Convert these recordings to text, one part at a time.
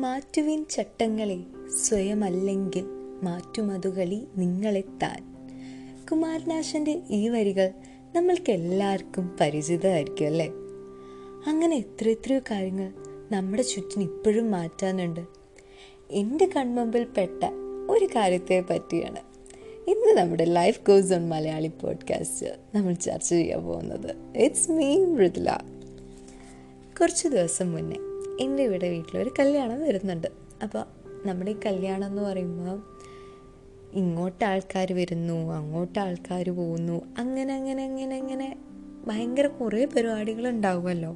മാറ്റുവിൻ ചട്ടങ്ങളെ സ്വയമല്ലെങ്കിൽ മാറ്റുമതുകളി നിങ്ങളെത്താൻ. കുമാരനാശന്റെ ഈ വരികൾ നമ്മൾക്ക് എല്ലാവർക്കും പരിചിതമായിരിക്കും അല്ലേ? അങ്ങനെ എത്ര എത്രയോ കാര്യങ്ങൾ നമ്മുടെ ചുറ്റിന് ഇപ്പോഴും മാറ്റാനുണ്ട്. എന്റെ കൺമുമ്പിൽ പെട്ട ഒരു കാര്യത്തെ പറ്റിയാണ്. ഇന്ന് നമ്മുടെ life goes on Malayali podcast നമ്മൾ ചർച്ച ചെയ്യാൻ പോകുന്നത്. It's me Mridula. കുറച്ച് ദിവസം മുന്നേ എന്റെ ഇവിടെ വീട്ടിലൊരു കല്യാണം വരുന്നുണ്ട്. അപ്പോൾ നമ്മുടെ ഈ കല്യാണം എന്ന് പറയുമ്പോൾ ഇങ്ങോട്ട് ആൾക്കാർ വരുന്നു അങ്ങോട്ട് ആൾക്കാർ പോകുന്നു അങ്ങനെ അങ്ങനെ അങ്ങനെ അങ്ങനെ ഭയങ്കര കുറേ പരിപാടികൾ ഉണ്ടാവുമല്ലോ.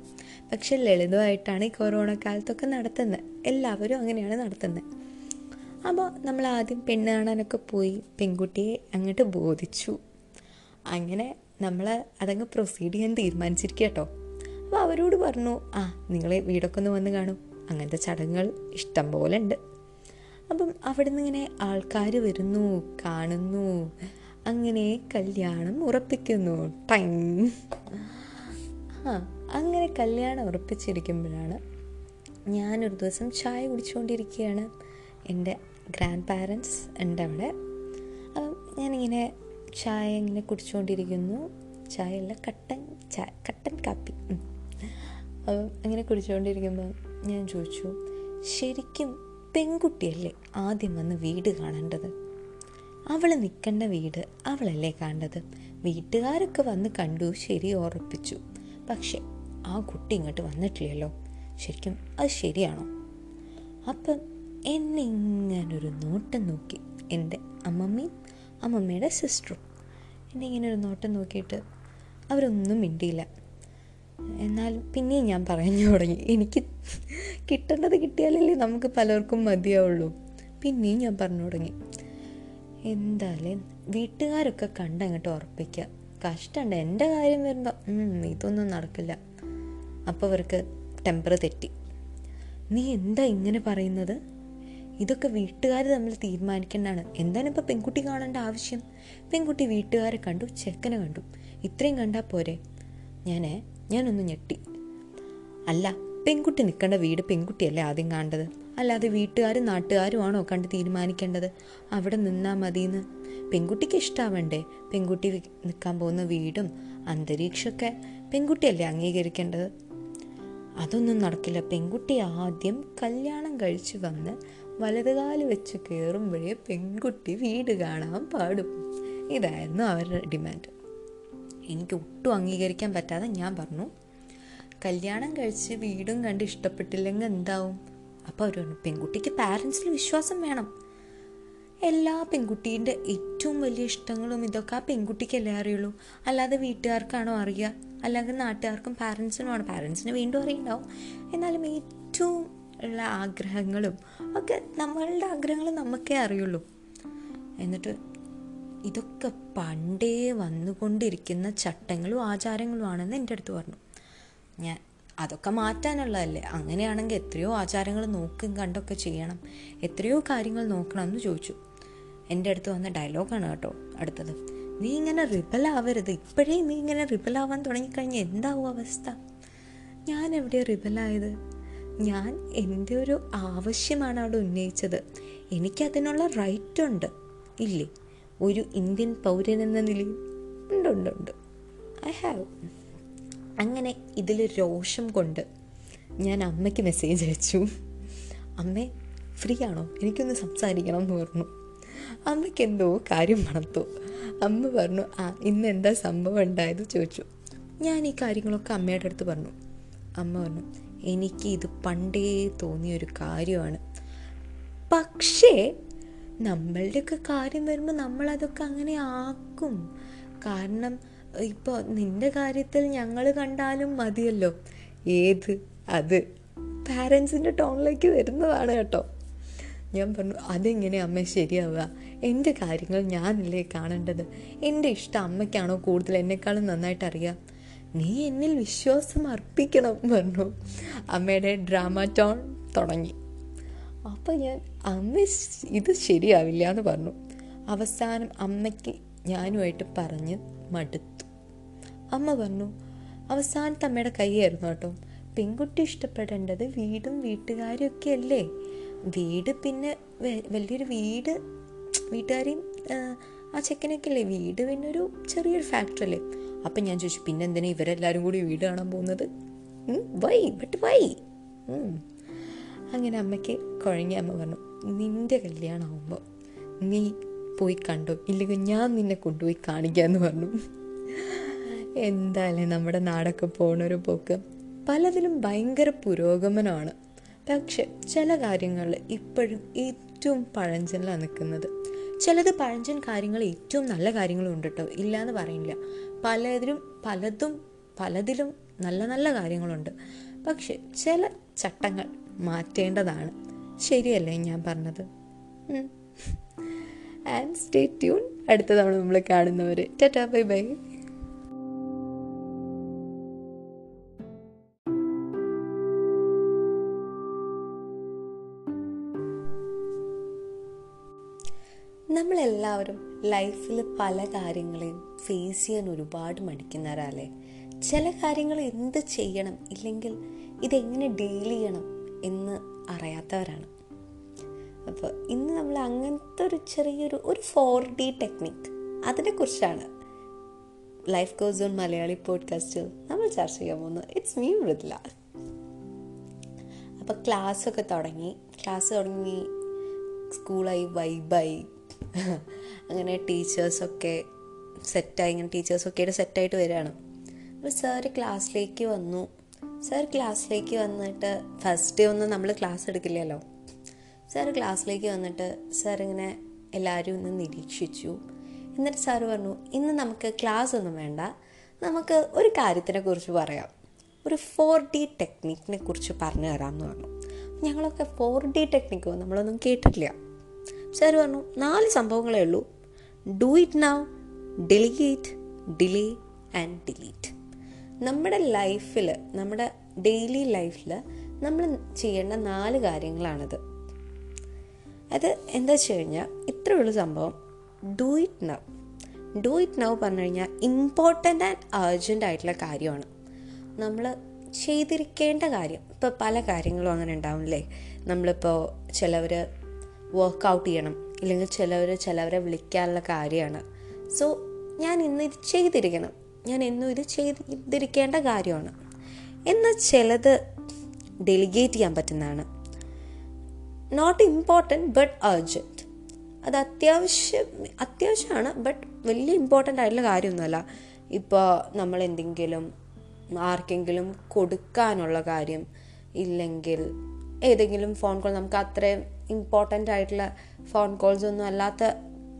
പക്ഷെ ലളിതമായിട്ടാണ് ഈ കൊറോണ കാലത്തൊക്കെ നടത്തുന്നത് എല്ലാവരും അങ്ങനെയാണ് നടത്തുന്നത് അപ്പോൾ നമ്മൾ ആദ്യം പെണ്ണ് കാണാനൊക്കെ പോയി പെൺകുട്ടിയെ അങ്ങോട്ട് ബോധിച്ചു. അങ്ങനെ നമ്മൾ അതങ്ങ് പ്രൊസീഡ് ചെയ്യാൻ തീരുമാനിച്ചിരിക്കുക കേട്ടോ അപ്പോൾ അവരോട് പറഞ്ഞു ആ നിങ്ങളെ വീടൊക്കെ ഒന്ന് വന്ന് കാണും. അങ്ങനത്തെ ചടങ്ങുകൾ ഇഷ്ടം പോലെ ഉണ്ട് അപ്പം അവിടെ നിന്ന് ഇങ്ങനെ ആൾക്കാർ വരുന്നു കാണുന്നു അങ്ങനെ കല്യാണം ഉറപ്പിക്കുന്നു. ടൈം. ആ അങ്ങനെ കല്യാണം ഉറപ്പിച്ചിരിക്കുമ്പോഴാണ് ഞാനൊരു ദിവസം ചായ കുടിച്ചുകൊണ്ടിരിക്കുകയാണ് എന്റെ ഗ്രാൻഡ് പാരൻസ് ഉണ്ട് അവിടെ അപ്പം ഞാനിങ്ങനെ ചായ ഇങ്ങനെ കുടിച്ചുകൊണ്ടിരിക്കുന്നു ചായ അല്ല കട്ടൻ ചായ കട്ടൻ കാപ്പി. അപ്പം അങ്ങനെ കുടിച്ചുകൊണ്ടിരിക്കുമ്പോൾ ഞാൻ ചോദിച്ചു ശരിക്കും പെൺകുട്ടിയല്ലേ ആദ്യം വന്ന് വീട് കാണേണ്ടത്? അവൾ നിൽക്കേണ്ട വീട് അവളല്ലേ കണ്ടത് വീട്ടുകാരൊക്കെ വന്ന് കണ്ടു ശരി ഉറപ്പിച്ചു. പക്ഷെ ആ കുട്ടി ഇങ്ങോട്ട് വന്നിട്ടില്ലല്ലോ. ശരിക്കും അത് ശരിയാണോ? അപ്പം എന്നെ ഇങ്ങനൊരു നോട്ടം നോക്കി എന്റെ അമ്മമ്മയും അമ്മമ്മയുടെ സിസ്റ്ററും എന്നെ ഇങ്ങനെ ഒരു നോട്ടം നോക്കിയിട്ട് അവരൊന്നും മിണ്ടിയില്ല. എന്നാൽ പിന്നെയും ഞാൻ പറഞ്ഞു തുടങ്ങി. എനിക്ക് കിട്ടേണ്ടത് കിട്ടിയാലല്ലേ നമുക്ക് പലർക്കും മതിയാവുള്ളൂ. പിന്നെയും ഞാൻ പറഞ്ഞു തുടങ്ങി. എന്തായാലും വീട്ടുകാരൊക്കെ കണ്ടങ്ങോട്ട് ഉറപ്പിക്കുക കഷ്ടമുണ്ട് എന്റെ കാര്യം വരുമ്പോൾ ഇതൊന്നും നടക്കില്ല. അപ്പോൾ അവർക്ക് ടെമ്പർ തെറ്റി. നീ എന്താ ഇങ്ങനെ പറയുന്നത്? ഇതൊക്കെ വീട്ടുകാർ തമ്മിൽ തീരുമാനിക്കേണ്ടതാണ്. എന്താണ് ഇപ്പോൾ പെൺകുട്ടി കാണേണ്ട ആവശ്യം? പെൺകുട്ടി വീട്ടുകാരെ കണ്ടു ചെക്കനെ കണ്ടു. ഇത്രയും കണ്ടാൽ പോരെ? ഞാനേ ഞാനൊന്ന് ഞെട്ടി. അല്ല പെൺകുട്ടി നിൽക്കേണ്ട വീട് പെൺകുട്ടിയല്ലേ ആദ്യം കാണേണ്ടത്? അല്ലാതെ വീട്ടുകാരും നാട്ടുകാരും ആണോ കണ്ട് തീരുമാനിക്കേണ്ടത്? അവിടെ നിന്നാൽ മതിയെന്ന് പെൺകുട്ടിക്ക് ഇഷ്ടാവണ്ടേ? പെൺകുട്ടി നിൽക്കാൻ പോകുന്ന വീടും അന്തരീക്ഷമൊക്കെ പെൺകുട്ടിയല്ലേ അംഗീകരിക്കേണ്ടത്? അതൊന്നും നടക്കില്ല. പെൺകുട്ടി ആദ്യം കല്യാണം കഴിച്ച് വന്ന് വലതുകാൽ വെച്ച് കയറുമ്പോഴേ പെൺകുട്ടി വീട് കാണാൻ പാടും. ഇതായിരുന്നു അവരുടെ ഡിമാൻഡ്. എനിക്ക് ഒട്ടും അംഗീകരിക്കാൻ പറ്റാതെ ഞാൻ പറഞ്ഞു കല്യാണം കഴിച്ച് വീടും കണ്ട് ഇഷ്ടപ്പെട്ടില്ലെങ്കിൽ എന്താവും? അപ്പോൾ പറഞ്ഞു പെൺകുട്ടിക്ക് പാരൻസിൽ വിശ്വാസം വേണം. എല്ലാ പെൺകുട്ടീന്റെ ഏറ്റവും വലിയ ഇഷ്ടങ്ങളും ഇതൊക്കെ ആ പെൺകുട്ടിക്കല്ലേ അറിയുള്ളൂ. അല്ലാതെ വീട്ടുകാർക്കാണോ അറിയുക? അല്ലാതെ നാട്ടുകാർക്കും പാരൻസിനുമാണ് പാരൻസിന് വീണ്ടും അറിയുണ്ടാവും. എന്നാലും ഏറ്റവും ഉള്ള ആഗ്രഹങ്ങളും ഒക്കെ നമ്മളുടെ ആഗ്രഹങ്ങൾ നമുക്കേ അറിയുള്ളൂ. എന്നിട്ട് ഇതൊക്കെ പണ്ടേ വന്നുകൊണ്ടിരിക്കുന്ന ചട്ടങ്ങളും ആചാരങ്ങളും ആണെന്ന് എന്റെ അടുത്ത് പറഞ്ഞു. ഞാൻ അതൊക്കെ മാറ്റാനുള്ളതല്ലേ? അങ്ങനെയാണെങ്കിൽ എത്രയോ ആചാരങ്ങൾ നോക്കും കണ്ടൊക്കെ ചെയ്യണം. എത്രയോ കാര്യങ്ങൾ നോക്കണം എന്ന് ചോദിച്ചു. എന്റെ അടുത്ത് വന്ന ഡയലോഗാണ് കേട്ടോ അടുത്തത്. നീ ഇങ്ങനെ റിബലാവരുത് ഇപ്പോഴേ നീ ഇങ്ങനെ റിബലാവാൻ തുടങ്ങിക്കഴിഞ്ഞാൽ എന്താവും അവസ്ഥ? ഞാൻ എവിടെ റിബലായത് ഞാൻ എന്റെ ഒരു ആവശ്യമാണ് അവിടെ ഉന്നയിച്ചത്. എനിക്കതിനുള്ള റൈറ്റ് ഉണ്ട് ഇല്ലേ? ഒരു ഇന്ത്യൻ പൗരൻ എന്ന നിലയിൽ. ഉണ്ട് ഉണ്ട് ഉണ്ട്. ഐ ഹാവ് അങ്ങനെ ഇതിൽ രോഷം കൊണ്ട് ഞാൻ അമ്മയ്ക്ക് മെസ്സേജ് അയച്ചു. അമ്മേ ഫ്രീ ആണോ? എനിക്കൊന്ന് സംസാരിക്കണം എന്ന് പറഞ്ഞു. അമ്മയ്ക്ക് എന്തോ കാര്യം മണത്തു. അമ്മ പറഞ്ഞു ആ ഇന്ന് എന്താ സംഭവം ഉണ്ടായത്? ചോദിച്ചു. ഞാൻ ഈ കാര്യങ്ങളൊക്കെ അമ്മയുടെ അടുത്ത് പറഞ്ഞു. അമ്മ പറഞ്ഞു എനിക്ക് ഇത് പണ്ടേ തോന്നിയ ഒരു കാര്യമാണ്. പക്ഷേ നമ്മളുടെയൊക്കെ കാര്യം വരുമ്പോൾ നമ്മൾ അതൊക്കെ അങ്ങനെ ആക്കും. കാരണം ഇപ്പോൾ നിന്റെ കാര്യത്തിൽ ഞങ്ങൾ കണ്ടാലും മതിയല്ലോ. ഏത്? അത്. പാരൻസിന്റെ ടോണിലേക്ക് വരുന്നതാണ് കേട്ടോ. ഞാൻ പറഞ്ഞു അതെങ്ങനെ അമ്മ? ശരിയാവുക. എന്റെ കാര്യങ്ങൾ ഞാനല്ലേ കാണേണ്ടത്? എന്റെ ഇഷ്ടം അമ്മയ്ക്കാണോ കൂടുതൽ എന്നെക്കാളും നന്നായിട്ട് അറിയാം? നീ എന്നിൽ വിശ്വാസം അർപ്പിക്കണം പറഞ്ഞു. അമ്മയുടെ ഡ്രാമ ടോൺ തുടങ്ങി. അപ്പോൾ ഞാൻ അമ്മ ഇത് ശരിയാവില്ല എന്ന് പറഞ്ഞു. അവസാനം അമ്മയ്ക്ക് ഞാനുമായിട്ട് പറഞ്ഞ് മടുത്തു. അമ്മ പറഞ്ഞു അവസാനത്തെ അമ്മയുടെ കൈയായിരുന്നു കേട്ടോ. പെൺകുട്ടി ഇഷ്ടപ്പെടേണ്ടത് വീടും വീട്ടുകാരും ഒക്കെ അല്ലേ വീട് പിന്നെ വലിയൊരു വീട് വീട്ടുകാരെയും ആ ചെക്കനൊക്കെ അല്ലേ വീട് പിന്നെ ഒരു ചെറിയൊരു ഫാക്ടറി അല്ലേ അപ്പം ഞാൻ ചോദിച്ചു പിന്നെ എന്തിനാ ഇവരെല്ലാവരും കൂടി വീട് കാണാൻ പോകുന്നത്? Why but why. അങ്ങനെ അമ്മയ്ക്ക് കുഴങ്ങി അമ്മ പറഞ്ഞു നിന്റെ കല്യാണമാകുമ്പോൾ നീ പോയി കണ്ടോ? ഇല്ലെങ്കിൽ ഞാൻ നിന്നെ കൊണ്ടുപോയി കാണിക്കാമെന്ന് പറഞ്ഞു. എന്തായാലും നമ്മുടെ നാടൊക്കെ പോണൊരു പോക്ക് പലതിലും ഭയങ്കര പുരോഗമനമാണ്. പക്ഷെ ചില കാര്യങ്ങളിൽ ഇപ്പോഴും ഏറ്റവും പഴഞ്ചനിലാണ് നിൽക്കുന്നത്. ചിലത് പഴഞ്ചൻ കാര്യങ്ങൾ ഏറ്റവും നല്ല കാര്യങ്ങളും ഉണ്ട് കേട്ടോ ഇല്ല എന്ന് പറയില്ല പലതിലും പലതും പലതിലും നല്ല നല്ല കാര്യങ്ങളുണ്ട്. പക്ഷെ ചില ചട്ടങ്ങൾ മാറ്റേണ്ടതാണ്. ശരിയല്ലേ ഞാൻ പറഞ്ഞത്? ആൻഡ് സ്റ്റേ ട്യൂൺ അടുത്ത തവണ നമ്മൾ കാണുന്നവർ ടാറ്റാ ബൈ ബൈ. നമ്മളെല്ലാവരും ലൈഫിൽ പല കാര്യങ്ങളെയും ഫേസ് ചെയ്യാൻ ഒരുപാട് മടിക്കുന്നവരല്ലേ? ചില കാര്യങ്ങൾ എന്ത് ചെയ്യണം? ഇല്ലെങ്കിൽ ഇതെങ്ങനെ ഡീൽ ചെയ്യണം? എന്ന് അറിയാത്തവരാണ്. അപ്പോൾ ഇന്ന് നമ്മൾ അങ്ങനത്തെ ഒരു ചെറിയൊരു ഒരു ഫോർ ഡി ടെക്നിക് അതിനെക്കുറിച്ചാണ് ലൈഫ് കോസ് ഓൺ മലയാളി പോഡ്കാസ്റ്റിൽ നമ്മൾ ചർച്ച ചെയ്യാൻ പോകുന്നത്. ഇറ്റ്സ് മീ മൃദുല അപ്പോൾ ക്ലാസ്സൊക്കെ തുടങ്ങി. ക്ലാസ് തുടങ്ങി സ്കൂളായി വൈബായി അങ്ങനെ ടീച്ചേഴ്സൊക്കെ സെറ്റായി ഇങ്ങനെ ടീച്ചേഴ്സൊക്കെ ആയിട്ട് സെറ്റായിട്ട് വരികയാണ് അപ്പോൾ സാറ് ക്ലാസ്സിലേക്ക് വന്നു. സാർ ക്ലാസ്സിലേക്ക് വന്നിട്ട് ഫസ്റ്റ് ഡേ ഒന്നും നമ്മൾ ക്ലാസ് എടുക്കില്ലല്ലോ. സർ ക്ലാസ്സിലേക്ക് വന്നിട്ട് സർ ഇങ്ങനെ എല്ലാവരും ഒന്ന് നിരീക്ഷിച്ചു. എന്നിട്ട് സാർ പറഞ്ഞു ഇന്ന് നമുക്ക് ക്ലാസ് ഒന്നും വേണ്ട. നമുക്ക് ഒരു കാര്യത്തിനെ കുറിച്ച് പറയാം. ഒരു ഫോർ ഡി ടെക്നിക്കിനെ കുറിച്ച് പറഞ്ഞു തരാമെന്ന് പറഞ്ഞു. ഞങ്ങളൊക്കെ ഫോർ ഡി ടെക്നിക്കോ നമ്മളൊന്നും കേട്ടിട്ടില്ല. സാർ പറഞ്ഞു നാല് സംഭവങ്ങളേ ഉള്ളൂ. Do it now delegate delay and delete നമ്മുടെ ലൈഫിൽ നമ്മുടെ ഡെയിലി ലൈഫിൽ നമ്മൾ ചെയ്യേണ്ട നാല് കാര്യങ്ങളാണിത്. അത് എന്താ വെച്ച് കഴിഞ്ഞാൽ ഇത്രയുള്ള സംഭവം. Do it now do it now പറഞ്ഞു കഴിഞ്ഞാൽ ഇമ്പോർട്ടന്റ് ആൻഡ് അർജന്റ് ആയിട്ടുള്ള കാര്യമാണ്. നമ്മൾ ചെയ്തിരിക്കേണ്ട കാര്യം. ഇപ്പോൾ പല കാര്യങ്ങളും അങ്ങനെ ഉണ്ടാവില്ലേ നമ്മളിപ്പോൾ ചിലവർ വർക്കൗട്ട് ചെയ്യണം. ഇല്ലെങ്കിൽ ചിലവർ ചിലവരെ വിളിക്കാനുള്ള കാര്യമാണ്. സോ ഞാൻ ഇന്ന് ഇത് ചെയ്തിരിക്കണം. ഞാൻ എന്നും ഇത് ചെയ്തിരിക്കേണ്ട കാര്യമാണ്. എന്നാൽ ചിലത് ഡെലിഗേറ്റ് ചെയ്യാൻ പറ്റുന്നതാണ്. നോട്ട് ഇമ്പോർട്ടന്റ് ബട്ട് അർജന്റ് അത് അത്യാവശ്യം അത്യാവശ്യമാണ് ബട്ട് വലിയ ഇമ്പോർട്ടന്റ് ആയിട്ടുള്ള കാര്യമൊന്നുമല്ല. ഇപ്പോൾ നമ്മൾ എന്തെങ്കിലും ആർക്കെങ്കിലും കൊടുക്കാനുള്ള കാര്യം ഇല്ലെങ്കിൽ ഏതെങ്കിലും ഫോൺ കോൾ നമുക്ക് അത്രയും ഇമ്പോർട്ടന്റ് ആയിട്ടുള്ള ഫോൺ കോൾസ് ഒന്നും അല്ലാത്ത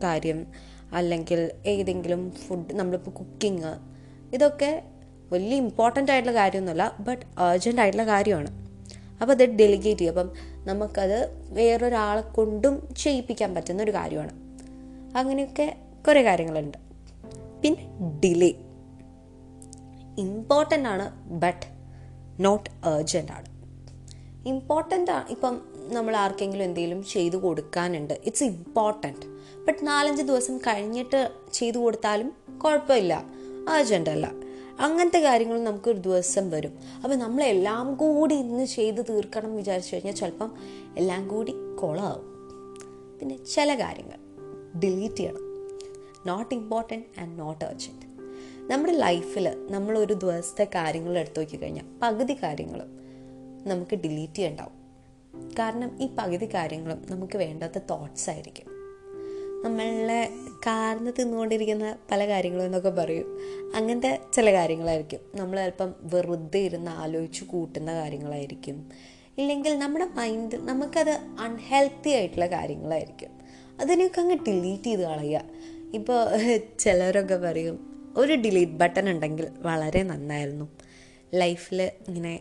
കാര്യം അല്ലെങ്കിൽ ഏതെങ്കിലും ഫുഡ് നമ്മളിപ്പോൾ കുക്കിങ് ഇതൊക്കെ വലിയ ഇമ്പോർട്ടന്റ് ആയിട്ടുള്ള കാര്യമൊന്നുമല്ല ബട്ട് അർജന്റ് ആയിട്ടുള്ള കാര്യമാണ്. അപ്പോൾ അത് ഡെലിഗേറ്റ് ചെയ്യും. അപ്പം നമുക്കത് വേറൊരാളെ കൊണ്ടും ചെയ്യിപ്പിക്കാൻ പറ്റുന്ന ഒരു കാര്യമാണ്. അങ്ങനെയൊക്കെ കുറേ കാര്യങ്ങളുണ്ട്. പിന്നെ ഡിലേ ഇമ്പോർട്ടന്റ് ആണ് ബട്ട് നോട്ട് അർജന്റ് ആണ്. ഇമ്പോർട്ടന്റ് ആണ് ഇപ്പം നമ്മൾ ആർക്കെങ്കിലും എന്തെങ്കിലും ചെയ്തു കൊടുക്കാനുണ്ട്. ഇറ്റ്സ് ഇമ്പോർട്ടന്റ് ബട്ട് നാലഞ്ച് ദിവസം കഴിഞ്ഞിട്ട് ചെയ്തു കൊടുത്താലും കുഴപ്പമില്ല. അർജന്റ് അല്ല. അങ്ങനത്തെ കാര്യങ്ങൾ നമുക്ക് ഒരു ദിവസം വരും. അപ്പം നമ്മളെല്ലാം കൂടി ഇന്ന് ചെയ്ത് തീർക്കണം വിചാരിച്ചു കഴിഞ്ഞാൽ ചിലപ്പം എല്ലാം കൂടി കുളമാവും പിന്നെ ചില കാര്യങ്ങൾ ഡിലീറ്റ് ചെയ്യണം. Not important and not urgent നമ്മുടെ ലൈഫിൽ നമ്മൾ ഒരു ദിവസത്തെ കാര്യങ്ങൾ എടുത്തു നോക്കി കഴിഞ്ഞാൽ പകുതി കാര്യങ്ങൾ നമുക്ക് ഡിലീറ്റ് ചെയ്യണ്ടാവും. കാരണം ഈ പകുതി കാര്യങ്ങളും നമുക്ക് വേണ്ടാത്ത തോട്ട്സ് ആയിരിക്കും. നമ്മളെ കാർന്ന് തിന്നുകൊണ്ടിരിക്കുന്ന പല കാര്യങ്ങളും എന്നൊക്കെ പറയും. അങ്ങനത്തെ ചില കാര്യങ്ങളായിരിക്കും. നമ്മൾ ചിലപ്പം വെറുതെ ഇരുന്ന് ആലോചിച്ച് കൂട്ടുന്ന കാര്യങ്ങളായിരിക്കും. ഇല്ലെങ്കിൽ നമ്മുടെ മൈൻഡ് നമുക്കത് അൺഹെൽത്തി ആയിട്ടുള്ള കാര്യങ്ങളായിരിക്കും. അതിനെയൊക്കെ അങ്ങ് ഡിലീറ്റ് ചെയ്ത് കളയുക. ഇപ്പോൾ ചിലരൊക്കെ പറയും ഒരു ഡിലീറ്റ് ബട്ടൺ ഉണ്ടെങ്കിൽ വളരെ നന്നായിരുന്നു. ലൈഫിൽ ഇങ്ങനെ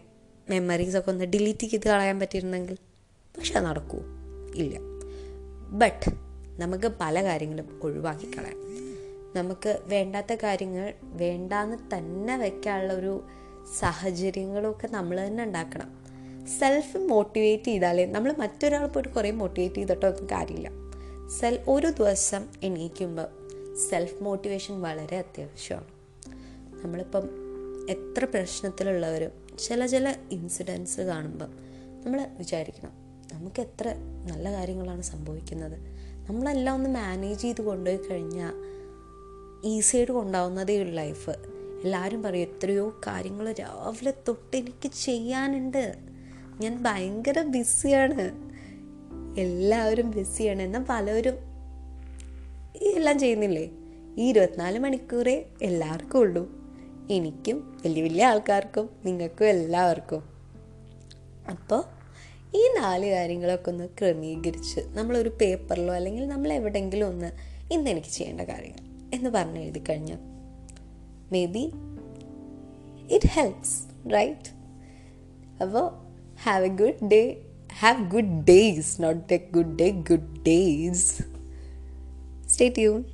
മെമ്മറീസൊക്കെ ഒന്ന് ഡിലീറ്റ് ചെയ്ത് കളയാൻ പറ്റിയിരുന്നെങ്കിൽ പക്ഷെ അത് നടക്കൂ ഇല്ല. ബട്ട് നമുക്ക് പല കാര്യങ്ങളും ഒഴിവാക്കി കളയാം. നമുക്ക് വേണ്ടാത്ത കാര്യങ്ങൾ വേണ്ടാന്ന് തന്നെ വെക്കാനുള്ള ഒരു സാഹചര്യങ്ങളൊക്കെ നമ്മൾ തന്നെ ഉണ്ടാക്കണം. സെൽഫ് മോട്ടിവേറ്റ് ചെയ്താലേ നമ്മൾ മറ്റൊരാൾ പോയിട്ട് കുറേ മോട്ടിവേറ്റ് ചെയ്തിട്ടോ ഒന്നും കാര്യമില്ല. സെൽ ഒരു ദിവസം എണീക്കുമ്പോൾ സെൽഫ് മോട്ടിവേഷൻ വളരെ അത്യാവശ്യമാണ്. നമ്മളിപ്പം എത്ര പ്രശ്നത്തിലുള്ളവരും ചില ചില ഇൻസിഡൻസ് കാണുമ്പം നമ്മൾ വിചാരിക്കണം നമുക്ക് എത്ര നല്ല കാര്യങ്ങളാണ് സംഭവിക്കുന്നത്. നമ്മളെല്ലാം ഒന്ന് മാനേജ് ചെയ്ത് കൊണ്ടുപോയി കഴിഞ്ഞാൽ ഈസിയായിട്ട് കൊണ്ടാവുന്നതേ ഉള്ളൂ ലൈഫ് എല്ലാവരും പറയും എത്രയോ കാര്യങ്ങൾ രാവിലെ തൊട്ട് എനിക്ക് ചെയ്യാനുണ്ട്. ഞാൻ ഭയങ്കര ബിസിയാണ് എല്ലാവരും ബിസിയാണ് എന്നാൽ പലരും എല്ലാം ചെയ്യുന്നില്ലേ? ഈ ഇരുപത്തിനാല് മണിക്കൂറേ എല്ലാവർക്കും ഉള്ളൂ. എനിക്കും വലിയ വലിയ ആൾക്കാർക്കും നിങ്ങൾക്കും എല്ലാവർക്കും. അപ്പോൾ ഈ നാല് കാര്യങ്ങളൊക്കെ ഒന്ന് ക്രമീകരിച്ച് നമ്മളൊരു പേപ്പറിലോ അല്ലെങ്കിൽ നമ്മൾ എവിടെയെങ്കിലും ഒന്ന് ഇന്ന് എനിക്ക് ചെയ്യേണ്ട കാര്യങ്ങൾ എന്ന് പറഞ്ഞ് എഴുതി കഴിഞ്ഞാൽ maybe it helps right അപ്പോൾ have a good day have good days not a good day good days stay tune